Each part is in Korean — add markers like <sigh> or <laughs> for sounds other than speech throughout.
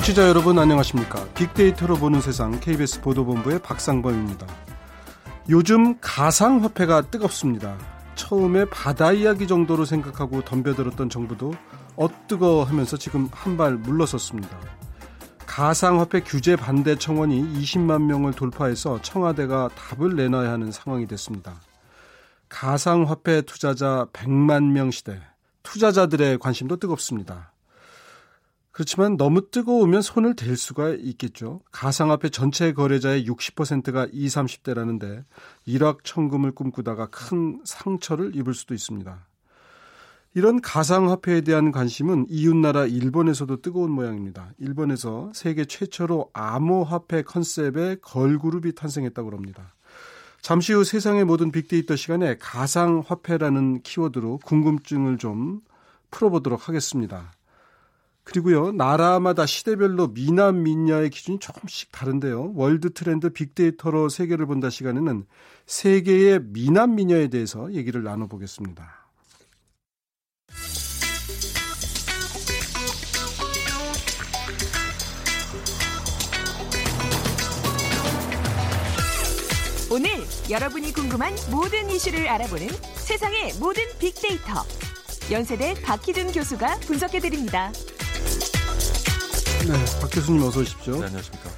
청취자 여러분 안녕하십니까? 빅데이터로 보는 세상 KBS 보도본부의 박상범입니다. 요즘 가상화폐가 뜨겁습니다. 처음에 바다 이야기 정도로 생각하고 덤벼들었던 정부도 엇뜨거 하면서 지금 한 발 물러섰습니다. 가상화폐 규제 반대 청원이 20만 명을 돌파해서 청와대가 답을 내놔야 하는 상황이 됐습니다. 가상화폐 투자자 100만 명 시대, 투자자들의 관심도 뜨겁습니다. 그렇지만 너무 뜨거우면 손을 댈 수가 있겠죠. 가상화폐 전체 거래자의 60%가 20, 30대라는데 일확천금을 꿈꾸다가 큰 상처를 입을 수도 있습니다. 이런 가상화폐에 대한 관심은 이웃나라 일본에서도 뜨거운 모양입니다. 일본에서 세계 최초로 암호화폐 컨셉의 걸그룹이 탄생했다고 합니다. 잠시 후 세상의 모든 빅데이터 시간에 가상화폐라는 키워드로 궁금증을 좀 풀어보도록 하겠습니다. 그리고요, 나라마다 시대별로 미남, 미녀의 기준이 조금씩 다른데요. 월드 트렌드 빅데이터로 세계를 본다 시간에는 세계의 미남, 미녀에 대해서 얘기를 나눠보겠습니다. 오늘 여러분이 궁금한 모든 이슈를 알아보는 세상의 모든 빅데이터. 연세대 박희준 교수가 분석해드립니다. 네, 박 교수님 어서 오십시오. 네, 안녕하십니까.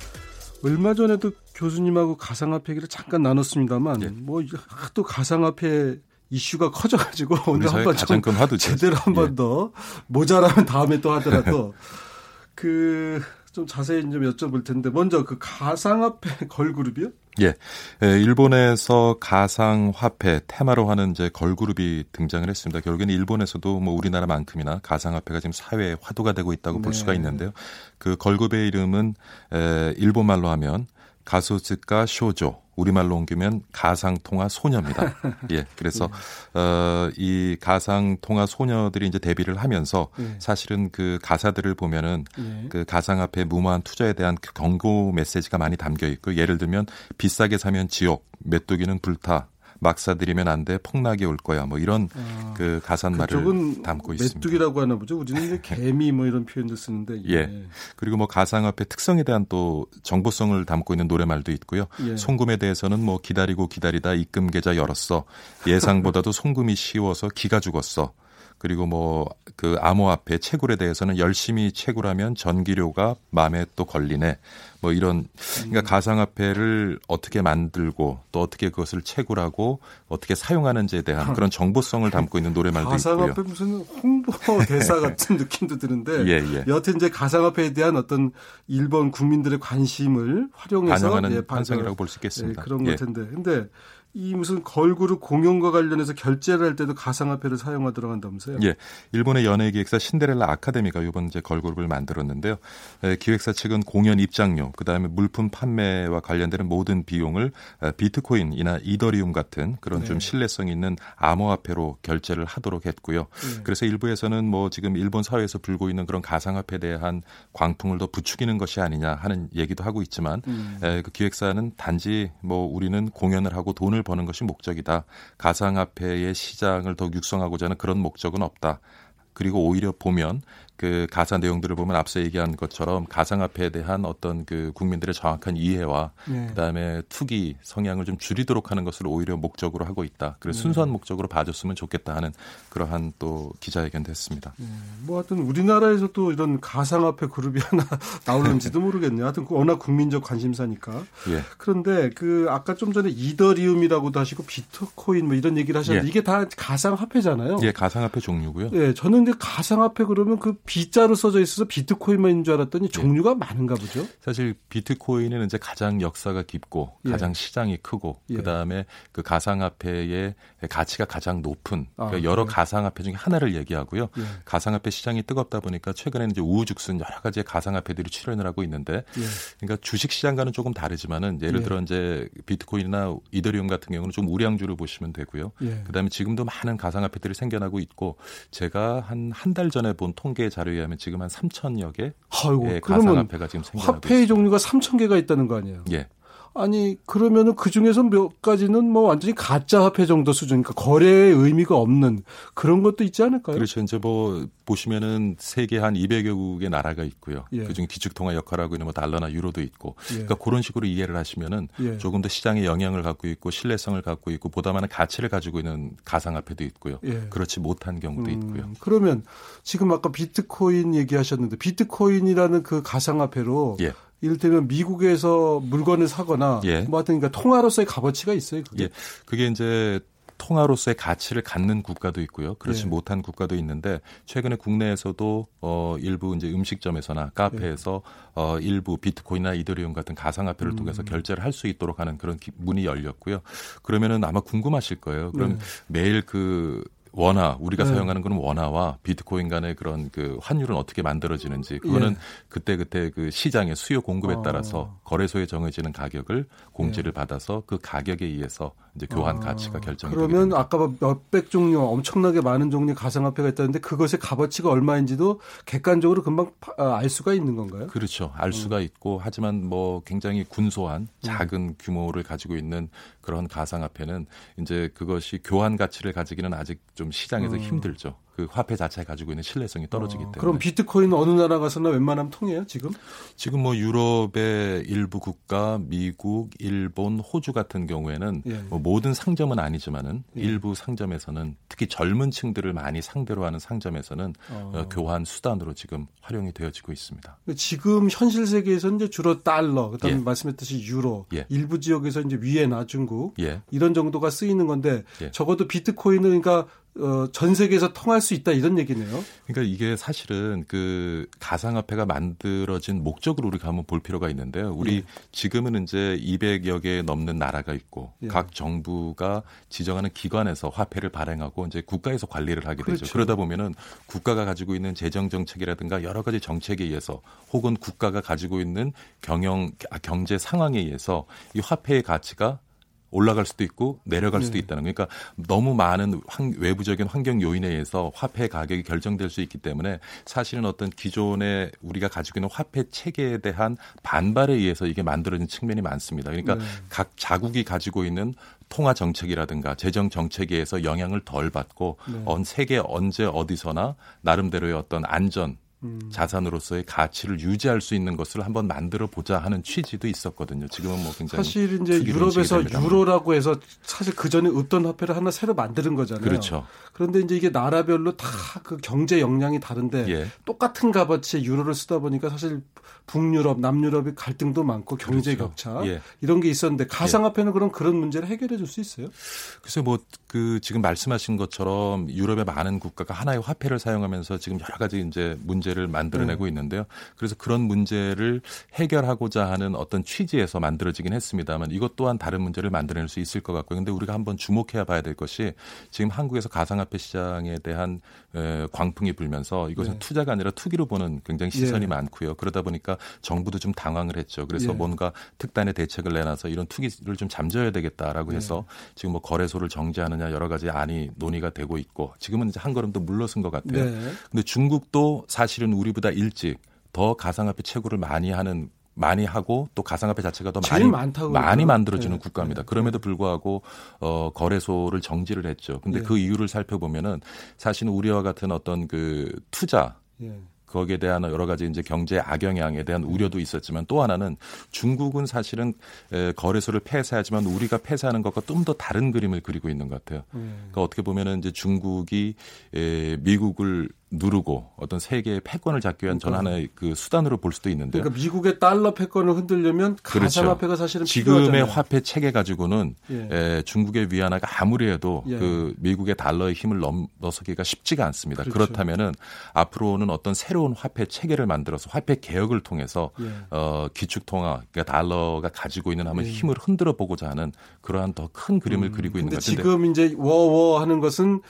얼마 전에도 교수님하고 가상화폐 얘기를 잠깐 나눴습니다만 네. 뭐또 가상화폐 이슈가 커져가지고 오늘 한번 화두죠. 제대로 한번 예. 더 모자라면 다음에 또 하더라도 <laughs> 그 좀 자세히 좀 여쭤볼 텐데 먼저 그 가상화폐 <laughs> 걸그룹이요? 예. 예, 일본에서 가상 화폐 테마로 하는 이제 걸그룹이 등장을 했습니다. 결국에는 일본에서도 뭐 우리나라만큼이나 가상 화폐가 지금 사회에 화두가 되고 있다고 볼 네. 수가 있는데요. 그 걸그룹의 이름은 에, 일본말로 하면 가소즈카 쇼조 우리말로 옮기면 가상 통화 소녀입니다. 예. 그래서 <laughs> 어, 이 가상 통화 소녀들이 이제 데뷔를 하면서 예. 사실은 그 가사들을 보면은 예. 그 가상화폐 무모한 투자에 대한 그 경고 메시지가 많이 담겨 있고 예를 들면 비싸게 사면 지옥, 메뚜기는 불타, 막 사 들이면 안 돼, 폭락이 올 거야. 뭐 이런 아, 그 그쪽은 담고 있습니다. 메뚜기라고 하나 보죠. 우리는 이제 <laughs> 개미 뭐 이런 표현도 쓰는데 예. 그리고 뭐 가상화폐 특성에 대한 또 정보성을 담고 있는 노래말도 있고요. 예. 송금에 대해서는 뭐 기다리고 기다리다 입금 계좌 열었어. 예상보다도 송금이 쉬워서 기가 죽었어. 그리고 뭐 그 암호화폐 채굴에 대해서는 열심히 채굴하면 전기료가 마음에 또 걸리네. 뭐 이런 그러니까 음. 가상화폐를 어떻게 만들고 또 어떻게 그것을 채굴하고 어떻게 사용하는지에 대한 그런 정보성을 <laughs> 담고 있는 노래말도 가상화폐 있고요. 무슨 홍보 대사 같은 <laughs> 느낌도 드는데 예, 예. 여하튼 이제 가상화폐에 대한 어떤 일본 국민들의 관심을 활용해서 반영하는 예, 반- 현상이라고 볼수 예, 있겠습니다. 그런 예. 것 텐데 근데 이 무슨 걸그룹 공연과 관련해서 결제를 할 때도 가상화폐를 사용하도록 한다면서요? 예, 일본의 연예 기획사 신데렐라 아카데미가 이번 이제 걸그룹을 만들었는데요. 에, 기획사 측은 공연 입장료, 그 다음에 물품 판매와 관련되는 모든 비용을 에, 비트코인이나 이더리움 같은 그런 네. 좀 신뢰성 있는 암호화폐로 결제를 하도록 했고요. 예. 그래서 일부에서는 뭐 지금 일본 사회에서 불고 있는 그런 가상화폐에 대한 광풍을 더 부추기는 것이 아니냐 하는 얘기도 하고 있지만 음. 에, 그 기획사는 단지 뭐 우리는 공연을 하고 돈을 버는 것이 목적이다. 가상화폐의 시장을 더 육성하고자 하는 그런 목적은 없다. 그리고 오히려 보면 그 가사 내용들을 보면 앞서 얘기한 것처럼 가상화폐에 대한 어떤 그 국민들의 정확한 이해와 네. 그다음에 투기 성향을 좀 줄이도록 하는 것을 오히려 목적으로 하고 있다. 그래서 네. 순수한 목적으로 봐줬으면 좋겠다 하는 그러한 또 기자회견도 했습니다. 뭐 하여튼 우리나라에서도 이런 가상화폐 그룹이 <laughs> 하나 나올는지도 <laughs> 모르겠네요. 하여튼 그 워낙 국민적 관심사니까. 예. 그런데 그 아까 좀 전에 이더리움이라고도 하시고 비트코인 뭐 이런 얘기를 하셨는데 예. 이게 다 가상화폐잖아요. 예, 가상화폐 종류고요. 예, 저는 이제 가상화폐 그러면 그 B자로 써져 있어서 비트코인만인 줄 알았더니 종류가 많은가 보죠. 사실 비트코인은 이제 가장 역사가 깊고 예. 가장 시장이 크고 예. 그다음에 그 가상화폐의 가치가 가장 높은 아, 그러니까 여러 그래요? 가상화폐 중에 하나를 얘기하고요. 예. 가상화폐 시장이 뜨겁다 보니까 최근에는 이제 우후죽순 여러 가지의 가상화폐들이 출현을 하고 있는데 예. 그러니까 주식 시장과는 조금 다르지만은 예를 예. 들어 이제 비트코인이나 이더리움 같은 경우는 좀 우량주를 보시면 되고요. 예. 그다음에 지금도 많은 가상화폐들이 생겨나고 있고 제가 한 한 달 전에 본 통계 자료에 의하면 지금 한 3천여 개 아이고, 의 그러면 가상화폐가 지금 생겨나고 화폐의 종류가 3천 개가 있다는 거 아니에요? 있습니다. 예. 아니 그러면은 그 중에서 몇 가지는 뭐 완전히 가짜 화폐 정도 수준, 그러니까 거래의 의미가 없는 그런 것도 있지 않을까요? 그렇죠. 이제 뭐 보시면은 세계 한 200여국의 나라가 있고요. 예. 그중 기축통화 역할하고 있는 뭐 달러나 유로도 있고, 예. 그러니까 그런 식으로 이해를 하시면은 예. 조금 더 시장에 영향을 갖고 있고 신뢰성을 갖고 있고 보다 많은 가치를 가지고 있는 가상화폐도 있고요. 예. 그렇지 못한 경우도 음, 있고요. 그러면 지금 아까 비트코인 얘기하셨는데 비트코인이라는 그 가상화폐로 예. 이를테면 미국에서 물건을 사거나 예. 뭐 하여튼 그러니까 통화로서의 값어치가 있어요. 그게. 예. 그게 이제 통화로서의 가치를 갖는 국가도 있고요. 그렇지 예. 못한 국가도 있는데 최근에 국내에서도 어 일부 이제 음식점에서나 카페에서 예. 어 일부 비트코인이나 이더리움 같은 가상화폐를 음. 통해서 결제를 할 수 있도록 하는 그런 문이 열렸고요. 그러면은 아마 궁금하실 거예요. 그럼 네. 매일 그 원화 우리가 네. 사용하는 그런 원화와 비트코인 간의 그런 그 환율은 어떻게 만들어지는지 그거는 예. 그때 그때 그 시장의 수요 공급에 어. 따라서 거래소에 정해지는 가격을 공지를 예. 받아서 그 가격에 의해서 이제 교환 아. 가치가 결정이 그러면. 아까 뭐 몇백 종류 엄청나게 많은 종류의 가상화폐가 있다는데 그것의 값어치가 얼마인지도 객관적으로 금방 아, 알 수가 있는 건가요? 그렇죠. 알 음. 수가 있고 하지만 뭐 굉장히 군소한 음. 작은 규모를 가지고 있는 그런 가상화폐는 이제 그것이 교환 가치를 가지기는 아직 좀 시장에서 음. 힘들죠. 그 화폐 자체가 가지고 있는 신뢰성이 떨어지기 어, 때문에. 그럼 비트코인 어느 나라 가서나 웬만하면 통해요 지금? 지금 뭐 유럽의 일부 국가, 미국, 일본, 호주 같은 경우에는 예. 뭐 모든 상점은 아니지만은 예. 일부 상점에서는 특히 젊은 층들을 많이 상대로 하는 상점에서는 어. 어. 교환 수단으로 지금 활용이 되어지고 있습니다. 지금 현실 세계에서 이제 주로 달러, 그다음에 예. 말씀했듯이 유로, 예. 일부 지역에서 이제 위에나 중국 예. 이런 정도가 쓰이는 건데 예. 적어도 비트코인은 그러니까 어, 전 세계에서 통할 수 있다 이런 얘기네요. 그러니까 이게 사실은 그 가상화폐가 만들어진 목적으로 우리가 한번 볼 필요가 있는데요. 우리 예. 지금은 이제 200여 개 넘는 나라가 있고 예. 각 정부가 지정하는 기관에서 화폐를 발행하고 이제 국가에서 관리를 하게 그렇죠. 되죠. 그러다 보면은 국가가 가지고 있는 재정 정책이라든가 여러 가지 정책에 의해서 혹은 국가가 가지고 있는 경영 아, 경제 상황에 의해서 이 화폐의 가치가 올라갈 수도 있고 내려갈 수도 네. 있다는 거니까 그러니까 너무 많은 환, 외부적인 환경 요인에 의해서 화폐 가격이 결정될 수 있기 때문에 사실은 어떤 기존의 우리가 가지고 있는 화폐 체계에 대한 반발에 의해서 이게 만들어진 측면이 많습니다. 그러니까 네. 각 자국이 가지고 있는 통화 정책이라든가 재정 정책에 의해서 영향을 덜 받고 네. 언 세계 언제 어디서나 나름대로의 어떤 안전 음. 자산으로서의 가치를 유지할 수 있는 것을 한번 만들어 보자 하는 취지도 있었거든요. 지금은 뭐 굉장히 사실 이제 유럽에서 유로라고 해서 사실 그 전에 없던 화폐를 하나 새로 만드는 거잖아요. 그렇죠. 그런데 이제 이게 나라별로 다 그 경제 역량이 다른데 예. 똑같은 값어치의 유로를 쓰다 보니까 사실 북유럽, 남유럽의 갈등도 많고 경제 그렇죠. 격차 예. 이런 게 있었는데 가상화폐는 예. 그럼 그런 문제를 해결해 줄 수 있어요? 글쎄 뭐 그 지금 말씀하신 것처럼 유럽의 많은 국가가 하나의 화폐를 사용하면서 지금 여러 가지 이제 문제 를 만들어내고 네. 있는데요. 그래서 그런 문제를 해결하고자 하는 어떤 취지에서 만들어지긴 했습니다만 이것 또한 다른 문제를 만들어낼 수 있을 것 같고요. 근데 우리가 한번 주목해야 봐야 될 것이 지금 한국에서 가상화폐 시장에 대한 광풍이 불면서 이것은 네. 투자가 아니라 투기로 보는 굉장히 시선이 네. 많고요. 그러다 보니까 정부도 좀 당황을 했죠. 그래서 예. 뭔가 특단의 대책을 내놔서 이런 투기를 좀 잠재워야 되겠다라고 예. 해서 지금 뭐 거래소를 정지하느냐 여러 가지 안이 논의가 되고 있고 지금은 이제 한 걸음 더 물러선 것 같아요. 네. 근데 중국도 사실 은 우리보다 일찍 더 가상화폐 채굴을 많이 하는 많이 하고 또 가상화폐 자체가 더 많이 많이 만들어지는 네. 국가입니다. 네. 그럼에도 불구하고 어 거래소를 정지를 했죠. 근데 네. 그 이유를 살펴보면은 사실은 우리와 같은 어떤 그 투자 예. 거기에 대한 여러 가지 이제 경제 악영향에 대한 우려도 있었지만 또 하나는 중국은 사실은 거래소를 폐쇄하지만 우리가 폐쇄하는 것과 좀 더 다른 그림을 그리고 있는 것 같아요. 음. 그러니까 어떻게 보면은 이제 중국이 미국을 누르고 어떤 세계의 패권을 잡기 위한 그러니까. 전 하나의 그 수단으로 볼 수도 있는데 그러니까 미국의 달러 패권을 흔들려면 그렇죠. 가상화폐가 사실은 지금의 필요하잖아요. 화폐 체계 가지고는 예. 에, 중국의 위안화가 아무리 해도 예. 그 미국의 달러의 힘을 넘어서기가 쉽지가 않습니다. 그렇죠. 그렇다면은 앞으로는 어떤 새로운 화폐 체계를 만들어서 화폐 개혁을 통해서 예. 어, 기축 통화 그러니까 달러가 가지고 있는 한번 예. 힘을 흔들어 보고자 하는 그러한 더 큰 그림을 음, 그리고 있는 것 같은데 지금 이제 워워 하는 것은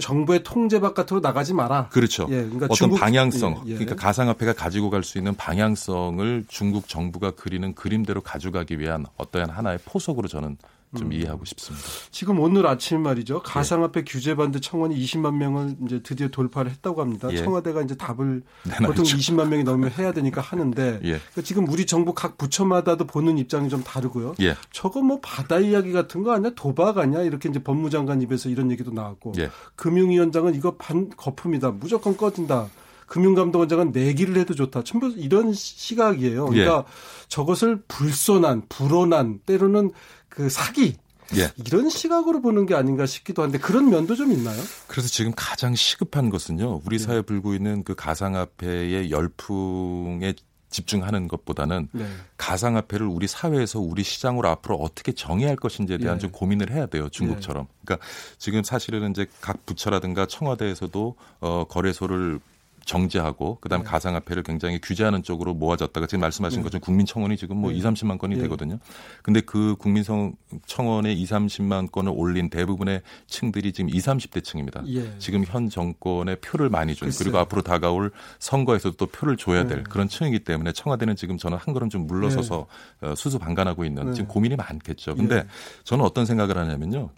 정부의 통제 바깥으로 나가지 마라. 그렇죠. 예, 그러니까 어떤 중국, 방향성, 예, 예. 그러니까 가상화폐가 가지고 갈 수 있는 방향성을 중국 정부가 그리는 그림대로 가져가기 위한 어떠한 하나의 포석으로 저는 좀 음. 이해하고 싶습니다. 지금 오늘 아침 말이죠. 가상화폐 예. 규제 반대 청원이 20만 명을 이제 드디어 돌파를 했다고 합니다. 예. 청와대가 이제 답을 내놔야죠. 보통 20만 명이 넘으면 해야 되니까 하는데 <laughs> 예. 그러니까 지금 우리 정부 각 부처마다도 보는 입장이 좀 다르고요. 예. 저거 뭐 바다 이야기 같은 거 아니야? 도박 아니야? 이렇게 이제 법무장관 입에서 이런 얘기도 나왔고 예. 금융위원장은 이거 반 거품이다. 무조건 꺼진다. 금융감독원장은 내기를 해도 좋다. 전부 이런 시각이에요. 그러니까 예. 저것을 불손한, 불온한, 때로는 그 사기 예. 이런 시각으로 보는 게 아닌가 싶기도 한데 그런 면도 좀 있나요? 그래서 지금 가장 시급한 것은요. 우리 네. 사회에 불고 있는 그 가상화폐의 열풍에 집중하는 것보다는 네. 가상화폐를 우리 사회에서 우리 시장으로 앞으로 어떻게 정의할 것인지에 대한 네. 좀 고민을 해야 돼요. 중국처럼. 네. 그러니까 지금 사실은 이제 각 부처라든가 청와대에서도 어 거래소를 정제하고 그다음에 네. 가상화폐를 굉장히 규제하는 쪽으로 모아졌다가 지금 말씀하신 네. 것처럼 국민청원이 지금 뭐 네. 2, 30만 건이 네. 되거든요. 근데 그 국민청원에 2, 30만 건을 올린 대부분의 층들이 지금 20, 30대 층입니다. 예. 지금 현 정권에 표를 많이 준 그리고 앞으로 다가올 선거에서도 또 표를 줘야 될 네. 그런 층이기 때문에 청와대는 지금 저는 한 걸음 좀 물러서서 네. 어, 수수방관하고 있는 지금 고민이 많겠죠. 근데 예. 저는 어떤 생각을 하냐면요.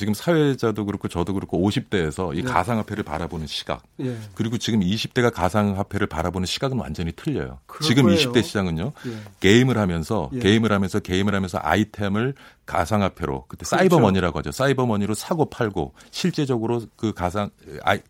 지금 사회자도 그렇고 저도 그렇고 50대에서 이 예. 가상화폐를 바라보는 시각 예. 그리고 지금 20대가 가상화폐를 바라보는 시각은 완전히 틀려요. 지금 거예요. 20대 시장은요 예. 게임을 하면서 예. 게임을 하면서 게임을 하면서 아이템을 가상화폐로 그때 그렇죠. 사이버머니라고 하죠. 사이버머니로 사고 팔고 실제적으로 그 가상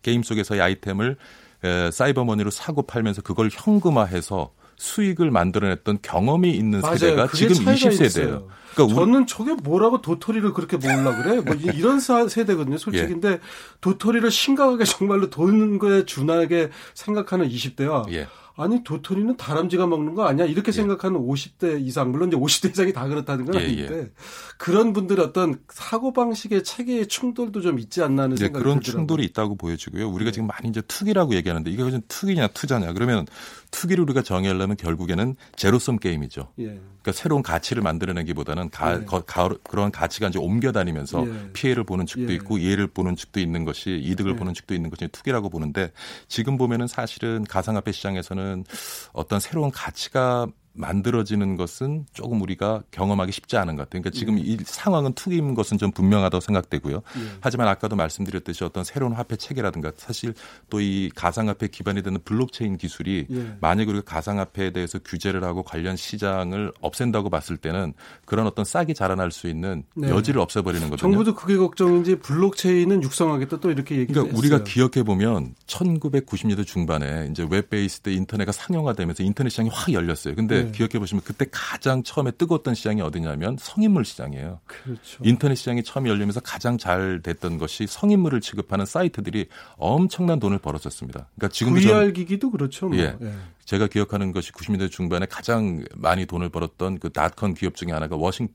게임 속에서의 아이템을 에, 사이버머니로 사고 팔면서 그걸 현금화해서 수익을 만들어냈던 경험이 있는 맞아요. 세대가 지금 20세대예요. 있어요. 그러니까 저는 저게 뭐라고 도토리를 그렇게 모으려 그래? 뭐 이런 세대거든요, 솔직히. 예. 근데 도토리를 심각하게 정말로 도는 거에 준하게 생각하는 20대와 예. 아니 도토리는 다람쥐가 먹는 거 아니야 이렇게 예. 생각하는 50대 이상 물론 이제 50대 이상이 다 그렇다는 건 예, 아닌데 예. 그런 분들의 어떤 사고 방식의 체계의 충돌도 좀 있지 않나 하는 네, 생각이 그런 들더라고요. 충돌이 있다고 보여지고요. 우리가 네. 지금 많이 이제 투기라고 얘기하는데 이게 무슨 투기냐 투자냐 그러면 투기를 우리가 정의하려면 결국에는 제로섬 게임이죠. 예. 그러니까 새로운 가치를 만들어내기보다는 가, 예. 가, 가, 그런 가치가 이제 옮겨 다니면서 예. 피해를 보는 측도 예. 있고 이해를 보는 측도 있는 것이 이득을 예. 보는 측도 있는 것이 투기라고 보는데 지금 보면은 사실은 가상화폐 시장에서는 어떤 새로운 가치가 만들어지는 것은 조금 우리가 경험하기 쉽지 않은 것 같아요. 그러니까 지금 예. 이 상황은 투기인 것은 좀 분명하다고 생각되고요. 예. 하지만 아까도 말씀드렸듯이 어떤 새로운 화폐 체계라든가 사실 또 이 가상화폐 기반이 되는 블록체인 기술이 예. 만약 우리가 가상화폐에 대해서 규제를 하고 관련 시장을 없앤다고 봤을 때는 그런 어떤 싹이 자라날 수 있는 네. 여지를 없애버리는 거죠. 정부도 그게 걱정인지 블록체인은 육성하겠다 또 이렇게 얘기를 그러니까 우리가 기억해 보면 1990년대 중반에 이제 web base 때 인터넷가 상용화되면서 인터넷 시장이 확 열렸어요. 근데 네. 기억해 보시면 그때 가장 처음에 뜨거웠던 시장이 어디냐면 성인물 시장이에요. 그렇죠. 인터넷 시장이 처음 열리면서 가장 잘 됐던 것이 성인물을 취급하는 사이트들이 엄청난 돈을 벌었었습니다. 그러니까 지금 VR 기기도 그렇죠. 뭐. 예. 예. 제가 기억하는 것이 90년대 중반에 가장 많이 돈을 벌었던 그 닷컴 기업 중에 하나가 워싱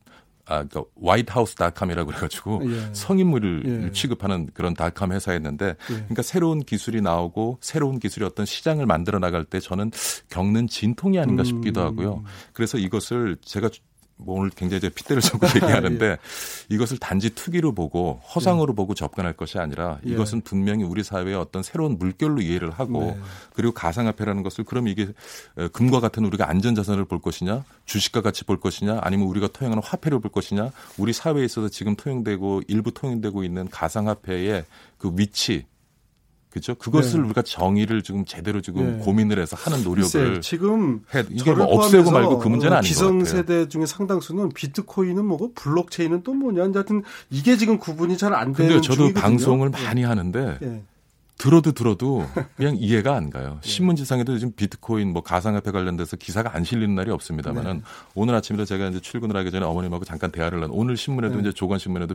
아, 그러니까 화이트하우스닷컴이라고 그래가지고 예. 성인물을 예. 취급하는 그런 닷컴 회사였는데, 예. 그러니까 새로운 기술이 나오고 새로운 기술이 어떤 시장을 만들어 나갈 때 저는 겪는 진통이 아닌가 싶기도 음. 하고요. 그래서 이것을 제가 뭐 오늘 굉장히 이제 핏대를 젓고 <laughs> 얘기하는데 예. 이것을 단지 투기로 보고 허상으로 예. 보고 접근할 것이 아니라 예. 이것은 분명히 우리 사회의 어떤 새로운 물결로 이해를 하고 네. 그리고 가상화폐라는 것을 그럼 이게 금과 같은 우리가 안전자산을 볼 것이냐 주식과 같이 볼 것이냐 아니면 우리가 통용하는 화폐를 볼 것이냐 우리 사회에 있어서 지금 통용되고 일부 통용되고 있는 가상화폐의 그 위치 그렇죠? 그것을 네. 우리가 정의를 지금 제대로 지금 네. 고민을 해서 하는 노력을 지금 해, 이게 뭐 없애고 말고 그 문제는 아닌 기성 세대 중에 상당수는 비트코인은 뭐고 블록체인은 또 뭐냐. 하여튼 이게 지금 구분이 잘 안 되는 근데 저도 중이거든요. 방송을 네. 많이 하는데 네. 들어도 들어도 그냥 <laughs> 이해가 안 가요. 네. 신문지상에도 지금 비트코인 뭐 가상화폐 관련돼서 기사가 안 실리는 날이 없습니다만은 네. 오늘 아침에도 제가 이제 출근을 하기 전에 어머님하고 잠깐 대화를 한 오늘 신문에도 이제 조간 신문에도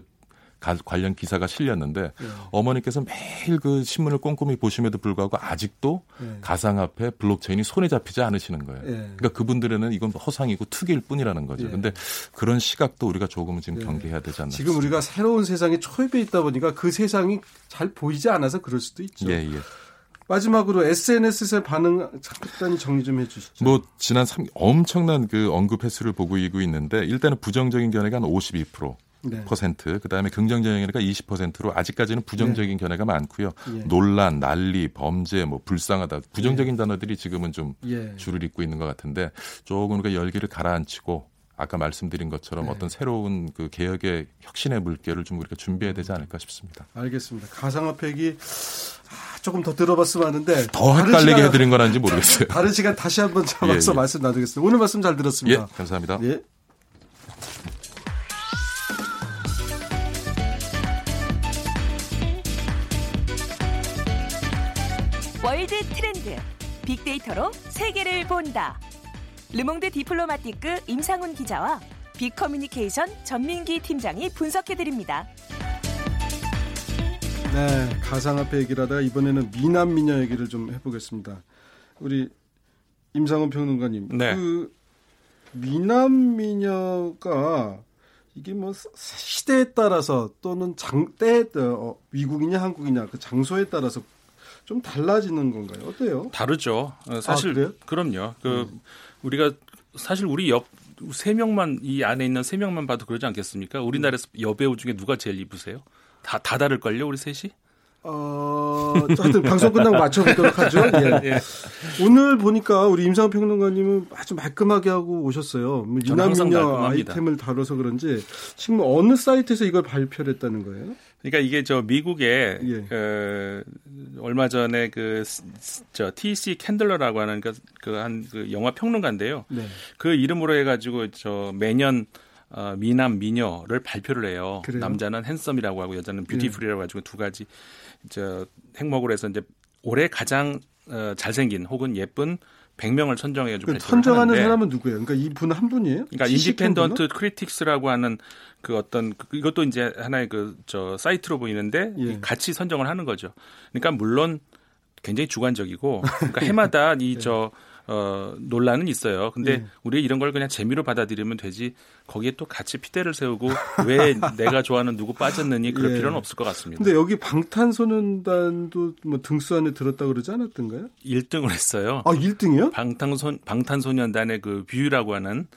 관련 기사가 실렸는데 네. 어머니께서 매일 그 신문을 꼼꼼히 보심에도 불구하고 아직도 네. 가상화폐 블록체인이 손에 잡히지 않으시는 거예요. 네. 그러니까 그분들에는 이건 허상이고 투기일 뿐이라는 거죠. 그런데 그런 시각도 우리가 조금은 지금 경계해야 되지 않나 지금 우리가 새로운 세상에 초입해 있다 보니까 그 세상이 잘 보이지 않아서 그럴 수도 있죠. 예, 예. 마지막으로 SNS의 반응 간단히 정리 좀 해주시죠. 뭐 지난 3 엄청난 그 언급 횟수를 보고 이고 있는데 일단은 부정적인 견해가 한 52%. 네. 퍼센트 그다음에 긍정적인 견해가 20%로 아직까지는 부정적인 네. 견해가 많고요. 예. 논란, 난리, 범죄, 뭐 불쌍하다 부정적인 예. 단어들이 지금은 좀 예. 줄을 잇고 있는 것 같은데 조금 우리가 열기를 가라앉히고 아까 말씀드린 것처럼 네. 어떤 새로운 그 개혁의 혁신의 물결을 좀 우리가 준비해야 되지 않을까 싶습니다. 알겠습니다. 가상화폐 얘기 아, 조금 더 들어봤으면 하는데 더 헷갈리게 해드린 건 아닌지 모르겠어요. <laughs> 다른 시간 다시 한번 잡아서 예, 예. 말씀 나누겠습니다. 오늘 말씀 잘 예, 들었습니다. 감사합니다. 예. World Trend 빅데이터로 세계를 본다. 르몽드 디플로마티크 임상훈 기자와 빅커뮤니케이션 전민기 팀장이 분석해 드립니다. 네, 가상화폐 얘기를 하다가 이번에는 미남 미녀 얘기를 좀 해보겠습니다. 우리 임상훈 평론가님, 네. 그 미남 미녀가 이게 뭐 시대에 따라서 또는 장 때에 따라 어, 미국이냐 한국이냐 그 장소에 따라서 좀 달라지는 건가요? 어때요? 다르죠. 어, 사실 아? 그럼요. 그 우리가 사실 우리 옆 세 명만 이 안에 있는 세 명만 봐도 그러지 않겠습니까? 우리나라에서 여배우 중에 누가 제일 이쁘세요? 다 다 다를걸요, 우리 셋이? 어, 하여튼 방송 끝나고 맞춰보도록 하죠. 예. <laughs> 예. 오늘 보니까 우리 임상훈 평론가님은 아주 말끔하게 하고 오셨어요. 뭐 말끔합니다. 아이템을 다뤄서 그런지 지금 어느 사이트에서 이걸 발표를 했다는 거예요? 그러니까 이게 저 미국에 예. 어, 얼마 전에 그저 T.C. 캔들러라고 하는 그한 그 영화 평론가인데요. 네. 그 이름으로 해가지고 저 매년 어, 미남 미녀를 발표를 해요. 그래요? 남자는 handsome이라고 하고 여자는 beautiful이라고 가지고 두 가지 저 항목으로 해서 이제 올해 가장 어, 잘생긴 혹은 예쁜 100명을 선정해가지고 그 발표를 선정하는 하는데 사람은 누구예요? 그러니까 이분 한 분이에요? 그러니까 Independent? Critics라고 하는 그 어떤 그- 이것도 이제 하나의 그 저 사이트로 보이는데 예. 같이 선정을 하는 거죠. 그러니까 물론 굉장히 주관적이고 그러니까 해마다 이 <laughs> 저 어, 논란은 있어요. 근데 예. 우리 이런 걸 그냥 재미로 받아들이면 되지 거기에 또 같이 피대를 세우고 <laughs> 왜 내가 좋아하는 누구 빠졌느니 그럴 예. 필요는 없을 것 같습니다. 근데 여기 방탄소년단도 뭐 등수 안에 들었다 그러지 않았던가요? 1등을 했어요. 아, 1등이요? 방탄소 방탄소년단의 그 뷔라고 하는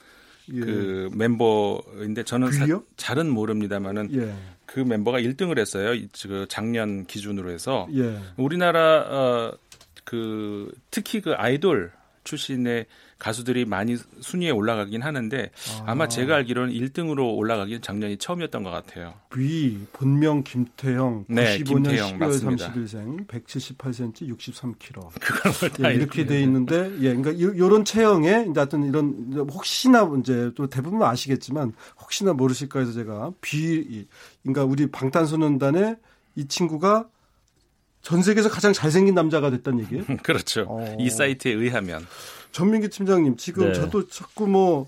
예. 그 멤버인데 저는 사-? 잘은 모릅니다만은 예. 그 멤버가 1등을 했어요. 이- 그 작년 기준으로 해서 예. 우리나라 어, 그 특히 그 아이돌 출신의 가수들이 많이 순위에 올라가긴 하는데 아 마 제가 알기로는 1등으로 올라가긴 작년이 처음이었던 것 같아요. 위 본명 김태형 네, 95년 김태형 12월 맞습니다. 30일생 178cm 63kg 그걸 예, 이렇게 돼 있는데 예 그러니까 요, 요런 체형에 이제 하여튼 이런 혹시나 이제 또 대부분 아시겠지만 혹시나 모르실까 해서 제가 비 그러니까 우리 방탄소년단의 이 친구가 전 세계에서 가장 잘생긴 남자가 됐다는 얘기예요. <laughs> 그렇죠. 어. 이 사이트에 의하면 전민기 팀장님 지금 네. 저도 자꾸 뭐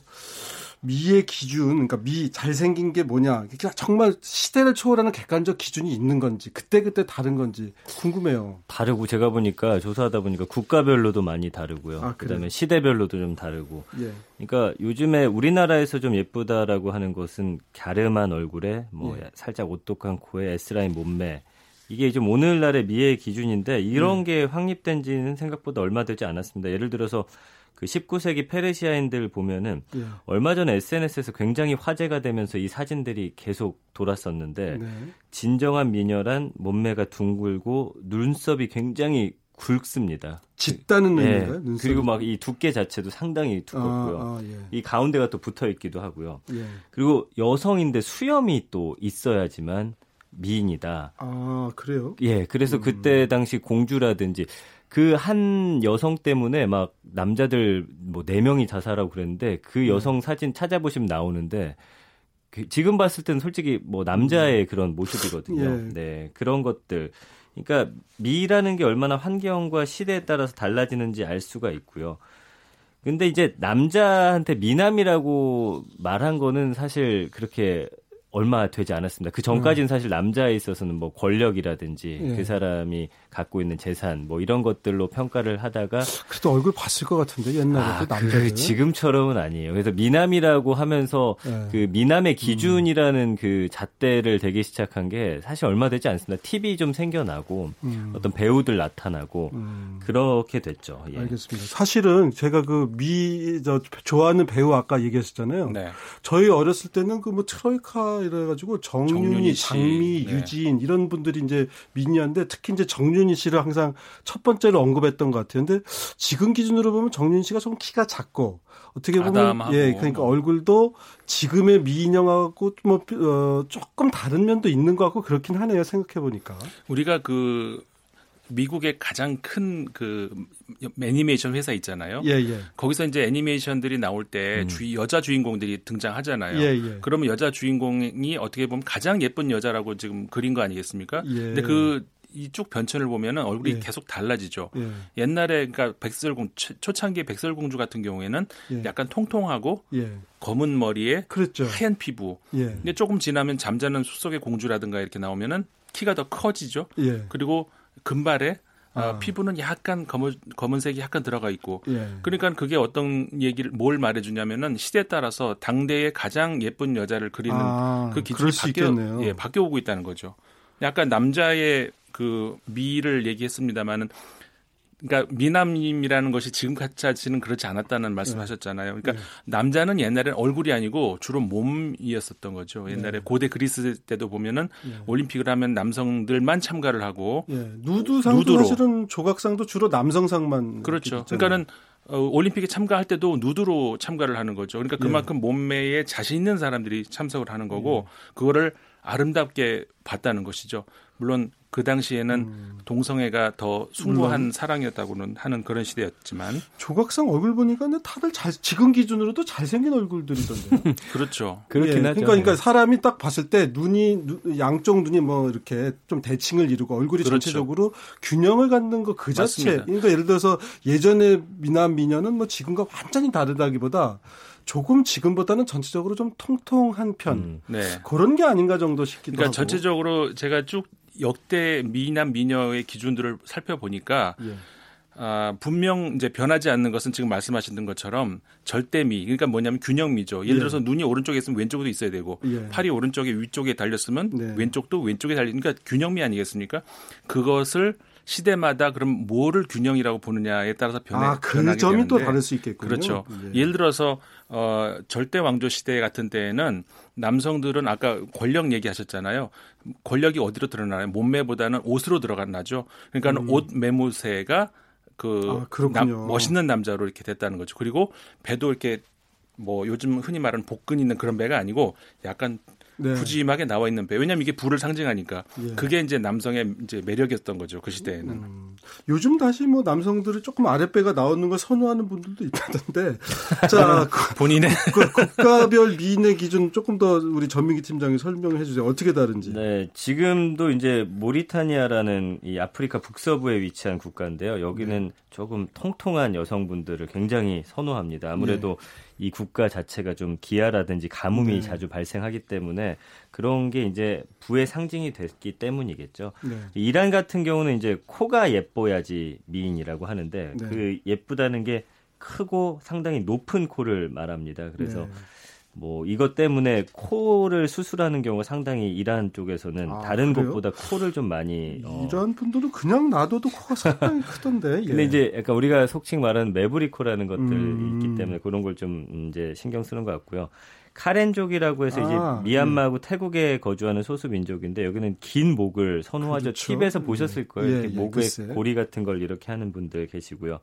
미의 기준 그러니까 미 잘생긴 게 뭐냐 정말 시대를 초월하는 객관적 기준이 있는 건지 그때 그때 다른 건지 궁금해요. 다르고 제가 보니까 조사하다 보니까 국가별로도 많이 다르고요. 아, 그래요? 그다음에 시대별로도 좀 다르고. 예. 그러니까 요즘에 우리나라에서 좀 예쁘다라고 하는 것은 갸름한 얼굴에 뭐 예. 살짝 오똑한 코에 S라인 몸매 이게 좀 오늘날의 미의 기준인데 이런 게 확립된 지는 생각보다 얼마 되지 않았습니다. 예를 들어서 그 19세기 페르시아인들 보면은 예. 얼마 전에 SNS에서 굉장히 화제가 되면서 이 사진들이 계속 돌았었는데 네. 진정한 미녀란 몸매가 둥글고 눈썹이 굉장히 굵습니다. 짙다는 예. 의미인가요? 눈썹이? 그리고 막 이 두께 자체도 상당히 두껍고요. 아, 아, 예. 이 가운데가 또 붙어 있기도 하고요. 예. 그리고 여성인데 수염이 또 있어야지만 미인이다. 아 그래요? 예, 음. 그래서 그때 당시 공주라든지 그 한 여성 때문에 막 남자들 뭐 네 명이 자살하고 그랬는데 네. 그 여성 사진 찾아보시면 나오는데 그 지금 봤을 때는 솔직히 뭐 남자의 그런 모습이거든요. <laughs> 예. 네, 그런 것들. 그러니까 미라는 게 얼마나 환경과 시대에 따라서 달라지는지 알 수가 있고요. 근데 이제 남자한테 미남이라고 말한 거는 사실 그렇게 얼마 되지 않았습니다. 그 전까지는 사실 남자에 있어서는 뭐 권력이라든지 예. 그 사람이 갖고 있는 재산 뭐 이런 것들로 평가를 하다가 그래도 얼굴 봤을 것 같은데 옛날에 아, 그 남자들 그 지금처럼은 아니에요. 그래서 미남이라고 하면서 예. 그 미남의 기준이라는 그 잣대를 대기 시작한 게 사실 얼마 되지 않습니다. TV 좀 생겨나고 음. 어떤 배우들 나타나고 음. 그렇게 됐죠. 예. 알겠습니다. 사실은 제가 그 미 저 좋아하는 배우 아까 얘기하셨잖아요. 네. 저희 어렸을 때는 그 뭐 트로이카 이래 가지고 정윤이, 정윤희 씨. 장미, 네. 유진 이런 분들이 이제 미녀인데 특히 이제 정윤이 정윤희 씨를 항상 첫 번째로 언급했던 것 같아요. 근데 지금 기준으로 보면 정윤희 씨가 좀 키가 작고 어떻게 보면 아담하고. 예, 그러니까 얼굴도 지금의 미인형하고 뭐 어, 조금 다른 면도 있는 것 같고 그렇긴 하네요. 생각해 보니까. 우리가 그 미국의 가장 큰 그 애니메이션 회사 있잖아요. 예, 예. 거기서 이제 애니메이션들이 나올 때 주, 여자 주인공들이 등장하잖아요. 예, 예. 그러면 여자 주인공이 어떻게 보면 가장 예쁜 여자라고 지금 그린 거 아니겠습니까? 예. 근데 그 이쪽 변천을 보면은 얼굴이 예. 계속 달라지죠. 예. 옛날에 그러니까 백설공 초- 초창기 백설공주 같은 경우에는 예. 약간 통통하고 예. 검은 머리에 그랬죠. 하얀 피부. 예. 근데 조금 지나면 잠자는 숲속의 공주라든가 이렇게 나오면은 키가 더 커지죠. 예. 그리고 금발에 어, 아. 피부는 약간 검은 검은색이 약간 들어가 있고 예. 그러니까 그게 어떤 얘기를 뭘 말해주냐면은 시대에 따라서 당대의 가장 예쁜 여자를 그리는 아, 그 기준이 수 바뀌어. 예, 바뀌어 오고 있다는 거죠. 약간 남자의 그 미를 얘기했습니다마는 그러니까 미남임이라는 것이 지금까지는 그렇지 않았다는 말씀하셨잖아요. 그러니까 네. 남자는 옛날에는 얼굴이 아니고 주로 몸이었었던 거죠. 옛날에 네. 고대 그리스 때도 보면은 예. 올림픽을 하면 남성들만 참가를 하고 예. 누드상도 누드로. 사실은 조각상도 주로 남성상만 그렇죠. 그러니까는 어, 올림픽에 참가할 때도 누드로 참가를 하는 거죠. 그러니까 그만큼 몸매에 자신 있는 사람들이 참석을 하는 거고 그거를 아름답게 봤다는 것이죠. 물론 그 당시에는 동성애가 더 숭고한 사랑이었다고는 하는 그런 시대였지만 조각상 얼굴 보니까 근데 다들 잘 지금 기준으로도 잘생긴 얼굴들이던데요. <laughs> 그렇죠. 그렇긴 예, 하죠. 그러니까, 그러니까 사람이 딱 봤을 때 눈이 눈- 양쪽 눈이 뭐 이렇게 좀 대칭을 이루고 얼굴이 그렇죠. 전체적으로 균형을 갖는 거 그 자체. 맞습니다. 그러니까 예를 들어서 예전에 미남 미녀는 뭐 지금과 완전히 다르다기보다 조금 지금보다는 전체적으로 좀 통통한 편 음. 네. 그런 게 아닌가 정도 싶기도 그러니까 하고. 전체적으로 제가 쭉 역대 미남 미녀의 기준들을 살펴보니까 예. 아, 분명 이제 변하지 않는 것은 지금 말씀하신 것처럼 절대미. 그러니까 뭐냐면 균형미죠. 예를 예. 들어서 눈이 오른쪽에 있으면 왼쪽에도 있어야 되고 예. 팔이 오른쪽에 위쪽에 달렸으면 네. 왼쪽도 왼쪽에 달리니까 그러니까 균형미 아니겠습니까? 그것을 시대마다 그럼 뭐를 균형이라고 보느냐에 따라서 변해 아, 그 변하게 점이 또 되는데 다를 수 있겠군요. 그렇죠. 예. 예를 들어서 어 절대 왕조 시대 같은 때에는 남성들은 아까 권력 얘기하셨잖아요. 권력이 어디로 드러나요? 몸매보다는 옷으로 드러나죠. 그러니까 는옷 매무새가 그 음. 아. 남- 멋있는 남자로 이렇게 됐다는 거죠. 그리고 배도 이렇게 뭐 요즘 흔히 말하는 복근 있는 그런 배가 아니고 약간 네. 푸짐하게 나와 있는 배. 왜냐하면 이게 부를 상징하니까. 예. 그게 이제 남성의 이제 매력이었던 거죠. 그 시대에는. 음. 요즘 다시 뭐 남성들이 조금 아랫배가 나오는 걸 선호하는 분들도 있다던데. <laughs> 자, 그- 본인의 <laughs> 그 국가별 미인의 기준 조금 더 우리 전민기 팀장이 설명을 해주세요. 어떻게 다른지. 네, 지금도 이제 모리타니아라는 이 아프리카 북서부에 위치한 국가인데요. 여기는 네. 조금 통통한 여성분들을 굉장히 선호합니다. 아무래도 네. 이 국가 자체가 좀 기아라든지 가뭄이 네. 자주 발생하기 때문에 그런 게 이제 부의 상징이 됐기 때문이겠죠. 네. 이란 같은 경우는 이제 코가 예뻐야지 미인이라고 하는데 네. 그 예쁘다는 게 크고 상당히 높은 코를 말합니다. 그래서 네. 뭐 이것 때문에 코를 수술하는 경우가 상당히 이란 쪽에서는 아, 다른 그래요? 곳보다 코를 좀 많이 어, 이런 분들은 그냥 놔둬도 코가 상당히 크던데. <laughs> 예. 근데 이제 약간 우리가 속칭 말하는 메브리코라는 것들 음. 있기 때문에 그런 걸 좀 이제 신경 쓰는 것 같고요. 카렌족이라고 해서 아, 이제 미얀마하고 태국에 거주하는 소수 민족인데 여기는 긴 목을 선호하죠. 그렇죠. 팁에서 보셨을 거예요. 예, 이렇게 예, 목에 글쎄. 고리 같은 걸 이렇게 하는 분들 계시고요.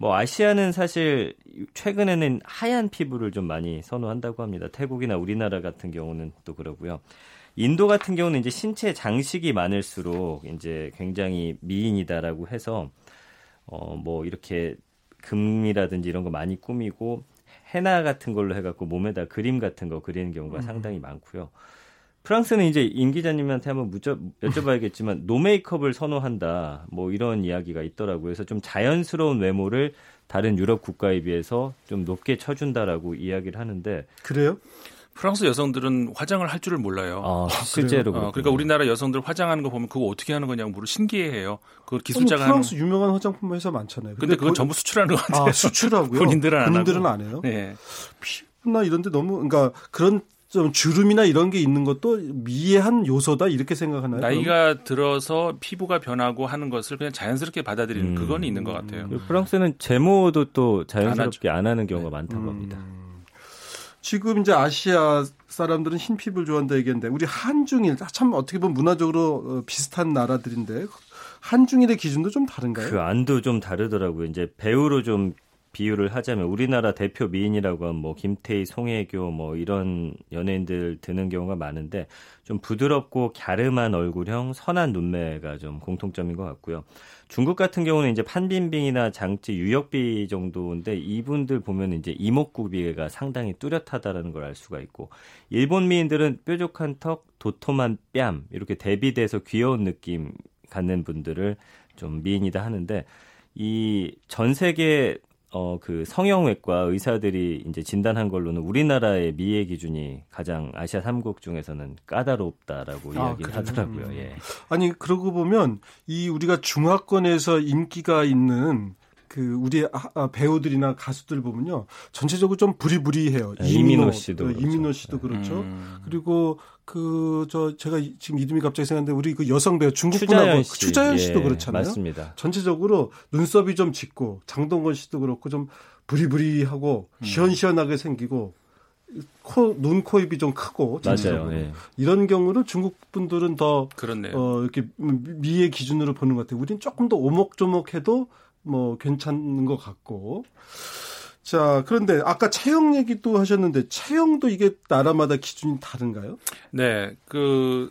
뭐 아시아는 사실 최근에는 하얀 피부를 좀 많이 선호한다고 합니다. 태국이나 우리나라 같은 경우는 또 그러고요. 인도 같은 경우는 이제 신체 장식이 많을수록 이제 굉장히 미인이다라고 해서 어 뭐 이렇게 금이라든지 이런 거 많이 꾸미고 헤나 같은 걸로 해갖고 몸에다 그림 같은 거 그리는 경우가 음. 상당히 많고요. 프랑스는 이제 임 기자님한테 한번 묻죠, 여쭤봐야겠지만 <laughs> no makeup을 선호한다 뭐 이런 이야기가 있더라고요. 그래서 좀 자연스러운 외모를 다른 유럽 국가에 비해서 좀 높게 쳐준다라고 이야기를 하는데 그래요? 프랑스 여성들은 화장을 할 줄을 몰라요. 어, 실제로 어. 그러니까 우리나라 여성들 화장하는 거 보면 그거 어떻게 하는 거냐고 물어 신기해해요. 그걸 아니, 기술자가 하는. 프랑스 유명한 화장품 회사 많잖아요. 근데 그건 거- 전부 수출하는 것 같아요. 아, 수출하고요. <laughs> 본인들은 안 본인들은 하고. 안 해요. 네. 피부나 이런 데 너무 그러니까 그런 좀 주름이나 이런 게 있는 것도 미의 한 요소다 이렇게 생각하나요? 나이가 들어서 피부가 변하고 하는 것을 그냥 자연스럽게 받아들이는 음. 그건 있는 것 같아요. 그리고 프랑스는 제모도 또안 자연스럽게 안, 하는 경우가 음. 많다고 합니다. 지금 이제 아시아 사람들은 흰 피부를 좋아한다 얘기했는데 우리 한중일 아, 참 어떻게 보면 문화적으로 어, 비슷한 나라들인데 한중일의 기준도 좀 다른가요? 그 안도 좀 다르더라고요. 이제 배우로 좀 비유를 하자면 우리나라 대표 미인이라고 하면 뭐 김태희, 송혜교 뭐 이런 연예인들 드는 경우가 많은데 좀 부드럽고 갸름한 얼굴형, 선한 눈매가 좀 공통점인 것 같고요. 중국 같은 경우는 이제 판빈빙이나 장찌, 유역비 정도인데 이분들 보면 이제 이목구비가 상당히 뚜렷하다라는 걸 알 수가 있고 일본 미인들은 뾰족한 턱, 도톰한 뺨 이렇게 대비돼서 귀여운 느낌 갖는 분들을 좀 미인이다 하는데 이 전 세계 어, 그 성형외과 의사들이 이제 진단한 걸로는 우리나라의 미의 기준이 가장 아시아 3국 중에서는 까다롭다라고 아, 이야기를 하더라고요. 예. 아니, 그러고 보면 이 우리가 중화권에서 인기가 있는 그 우리 아, 배우들이나 가수들 보면요 전체적으로 좀 부리부리해요. 네, 이민호 씨도 네, 그렇죠. 이민호 씨도 그렇죠. 음. 그리고 그 저 제가 지금 이름이 갑자기 생각나는데 우리 그 여성 배우 중국 분하고 씨. 추자연 씨 도 예, 그렇잖아요. 맞습니다. 전체적으로 눈썹이 좀 짙고 장동건 씨도 그렇고 좀 부리부리하고 음. 시원시원하게 생기고 코, 눈, 코, 입이 좀 크고 맞아요. 예. 이런 경우를 중국 분들은 더 그렇네요. 어, 이렇게 미의 기준으로 보는 것 같아요. 우리는 조금 더 오목조목해도 뭐 괜찮은 것 같고. 자, 그런데 아까 체형 얘기도 하셨는데 체형도 이게 나라마다 기준이 다른가요? 네, 그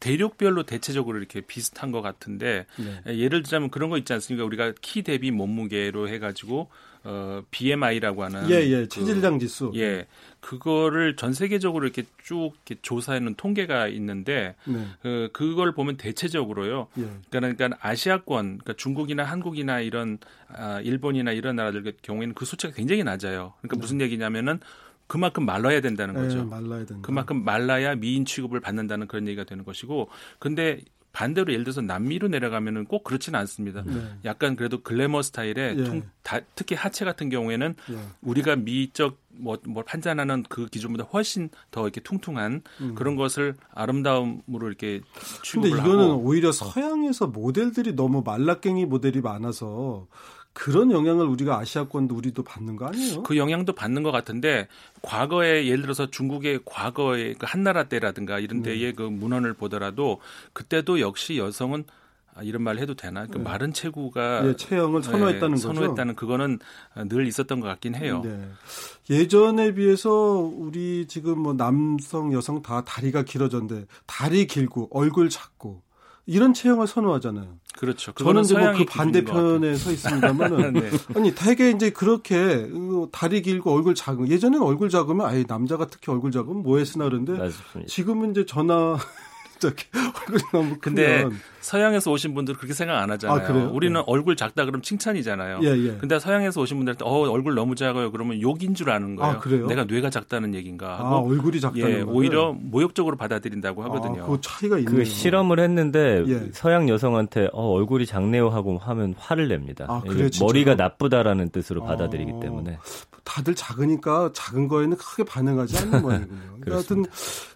대륙별로 대체적으로 이렇게 비슷한 것 같은데 네. 예를 들자면 그런 거 있지 않습니까? 우리가 키 대비 몸무게로 해가지고 어, BMI라고 하는 예, 예. 그, 체질량 지수. 예. 그거를 전 세계적으로 이렇게 쭉 이렇게 조사하는 통계가 있는데 네. 그 그걸 보면 대체적으로요. 예. 그러니까 아시아권, 그러니까 중국이나 한국이나 이런 아, 일본이나 이런 나라들 경우에는 그 수치가 굉장히 낮아요. 그러니까 네. 무슨 얘기냐면은 그만큼 말라야 된다는 네, 거죠. 네, 말라야 된다. 그만큼 말라야 미인 취급을 받는다는 그런 얘기가 되는 것이고, 근데 반대로 예를 들어서 남미로 내려가면은 꼭 그렇지는 않습니다. 네. 약간 그래도 글래머 스타일의 예. 통, 다, 특히 하체 같은 경우에는 예. 우리가 미적 뭐, 뭐 판단하는 그 기준보다 훨씬 더 이렇게 퉁퉁한 음. 그런 것을 아름다움으로 이렇게 취급을 근데 이거는 오히려 서양에서 모델들이 너무 말라깽이 모델이 많아서 그런 영향을 우리가 아시아권도 우리도 받는 거 아니에요? 그 영향도 받는 것 같은데 과거에 예를 들어서 중국의 과거의 그 한나라 때라든가 이런 데의 네. 그 문헌을 보더라도 그때도 역시 여성은 아, 이런 말 해도 되나? 그 네. 마른 체구가 예, 체형을 선호했다는 네, 선호했다는 그거는 늘 있었던 것 같긴 해요. 네. 예전에 비해서 우리 지금 뭐 남성, 여성 다 다리가 길어졌는데 다리 길고 얼굴 작고 이런 체형을 선호하잖아요. 그렇죠. 저는 이제 뭐 그 반대편에 서 있습니다만은 <laughs> 네. 아니 되게 이제 그렇게 다리 길고 얼굴 작은 예전에는 얼굴 작으면 아예 남자가 특히 얼굴 작으면 뭐 했으나 그런데 맞습니다. 지금은 이제 전화 <laughs> 얼굴이 너무 근데 서양에서 오신 분들 그렇게 생각 안 하잖아요. 아, 우리는 네. 얼굴 작다 그러면 칭찬이잖아요. 예, 예. 근데 서양에서 오신 분들한테 어 얼굴 너무 작아요. 그러면 욕인 줄 아는 거예요. 아, 그래요? 내가 뇌가 작다는 얘기인가 하고 아, 얼굴이 작다는 예, 오히려 모욕적으로 받아들인다고 하거든요. 아, 그 차이가 있네요. 그 실험을 했는데 예. 서양 여성한테 어 얼굴이 작네요 하고 하면 화를 냅니다. 아, 그래, 머리가 나쁘다라는 뜻으로 받아들이기 아. 때문에 다들 작으니까 작은 거에는 크게 반응하지 않는 <laughs> 모양이군요. 그러니까 하여튼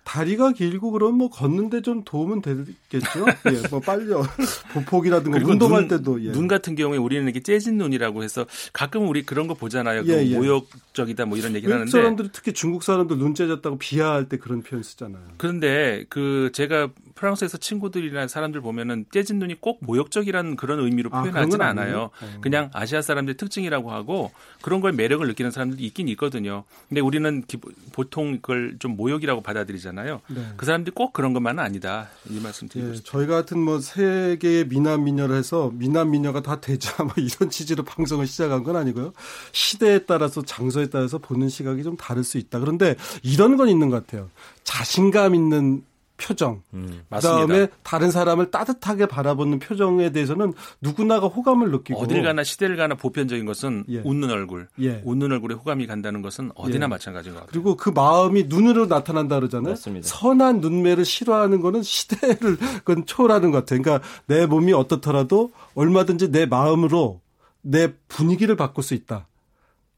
다리가 길고 그럼 뭐 걷는데 좀 도움은 되겠죠. 예, 뭐 빨려 <laughs> 보폭이라든가 운동할 눈, 때도 예. 눈 같은 경우에 우리는 이렇게 재진 눈이라고 해서 가끔 우리 그런 거 보잖아요. 예, 예. 모욕적이다 뭐 이런 얘기를 하는데 사람들이 특히 중국 사람들 눈 째졌다고 비하할 때 그런 표현 쓰잖아요. 그런데 그 제가 프랑스에서 친구들이나 사람들 보면은 떼진 눈이 꼭 모욕적이라는 그런 의미로 아, 표현하지는 않아요. 어. 그냥 아시아 사람들의 특징이라고 하고 그런 걸 매력을 느끼는 사람들이 있긴 있거든요. 근데 우리는 기, 보통 그걸 좀 모욕이라고 받아들이잖아요. 네. 그 사람들이 꼭 그런 것만은 아니다. 이 말씀 드리고 예, 싶습니다. 저희 같은 뭐 세계의 미남 미녀를 해서 미남 미녀가 다 되자 <laughs> 뭐 이런 취지로 방송을 시작한 건 아니고요. 시대에 따라서 장소에 따라서 보는 시각이 좀 다를 수 있다. 그런데 이런 건 있는 것 같아요. 자신감 있는 표정, 음, 그다음에 다른 사람을 따뜻하게 바라보는 표정에 대해서는 누구나가 호감을 느끼고 어딜 가나 시대를 가나 보편적인 것은 예. 웃는 얼굴, 예. 웃는 얼굴에 호감이 간다는 것은 어디나 예. 마찬가지인 것 같아요. 그리고 그 마음이 눈으로 나타난다 그러잖아요. 맞습니다. 선한 눈매를 싫어하는 거는 시대를 그건 초월하는 것 같아요. 그러니까 내 몸이 어떻더라도 얼마든지 내 마음으로 내 분위기를 바꿀 수 있다.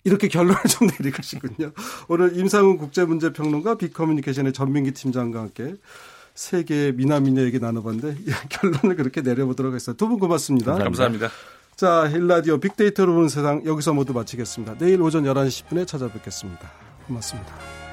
이렇게 결론을 좀 내리시군요. 오늘 임상훈 국제문제평론가 빅커뮤니케이션의 전민기 팀장과 함께 세계 미남미녀 얘기 나눠봤는데 결론을 그렇게 내려보도록 하겠습니다. 두 분 고맙습니다. 감사합니다. 자, 힐라디오 빅데이터로 보는 세상 여기서 모두 마치겠습니다. 내일 오전 11시 10분에 찾아뵙겠습니다. 고맙습니다.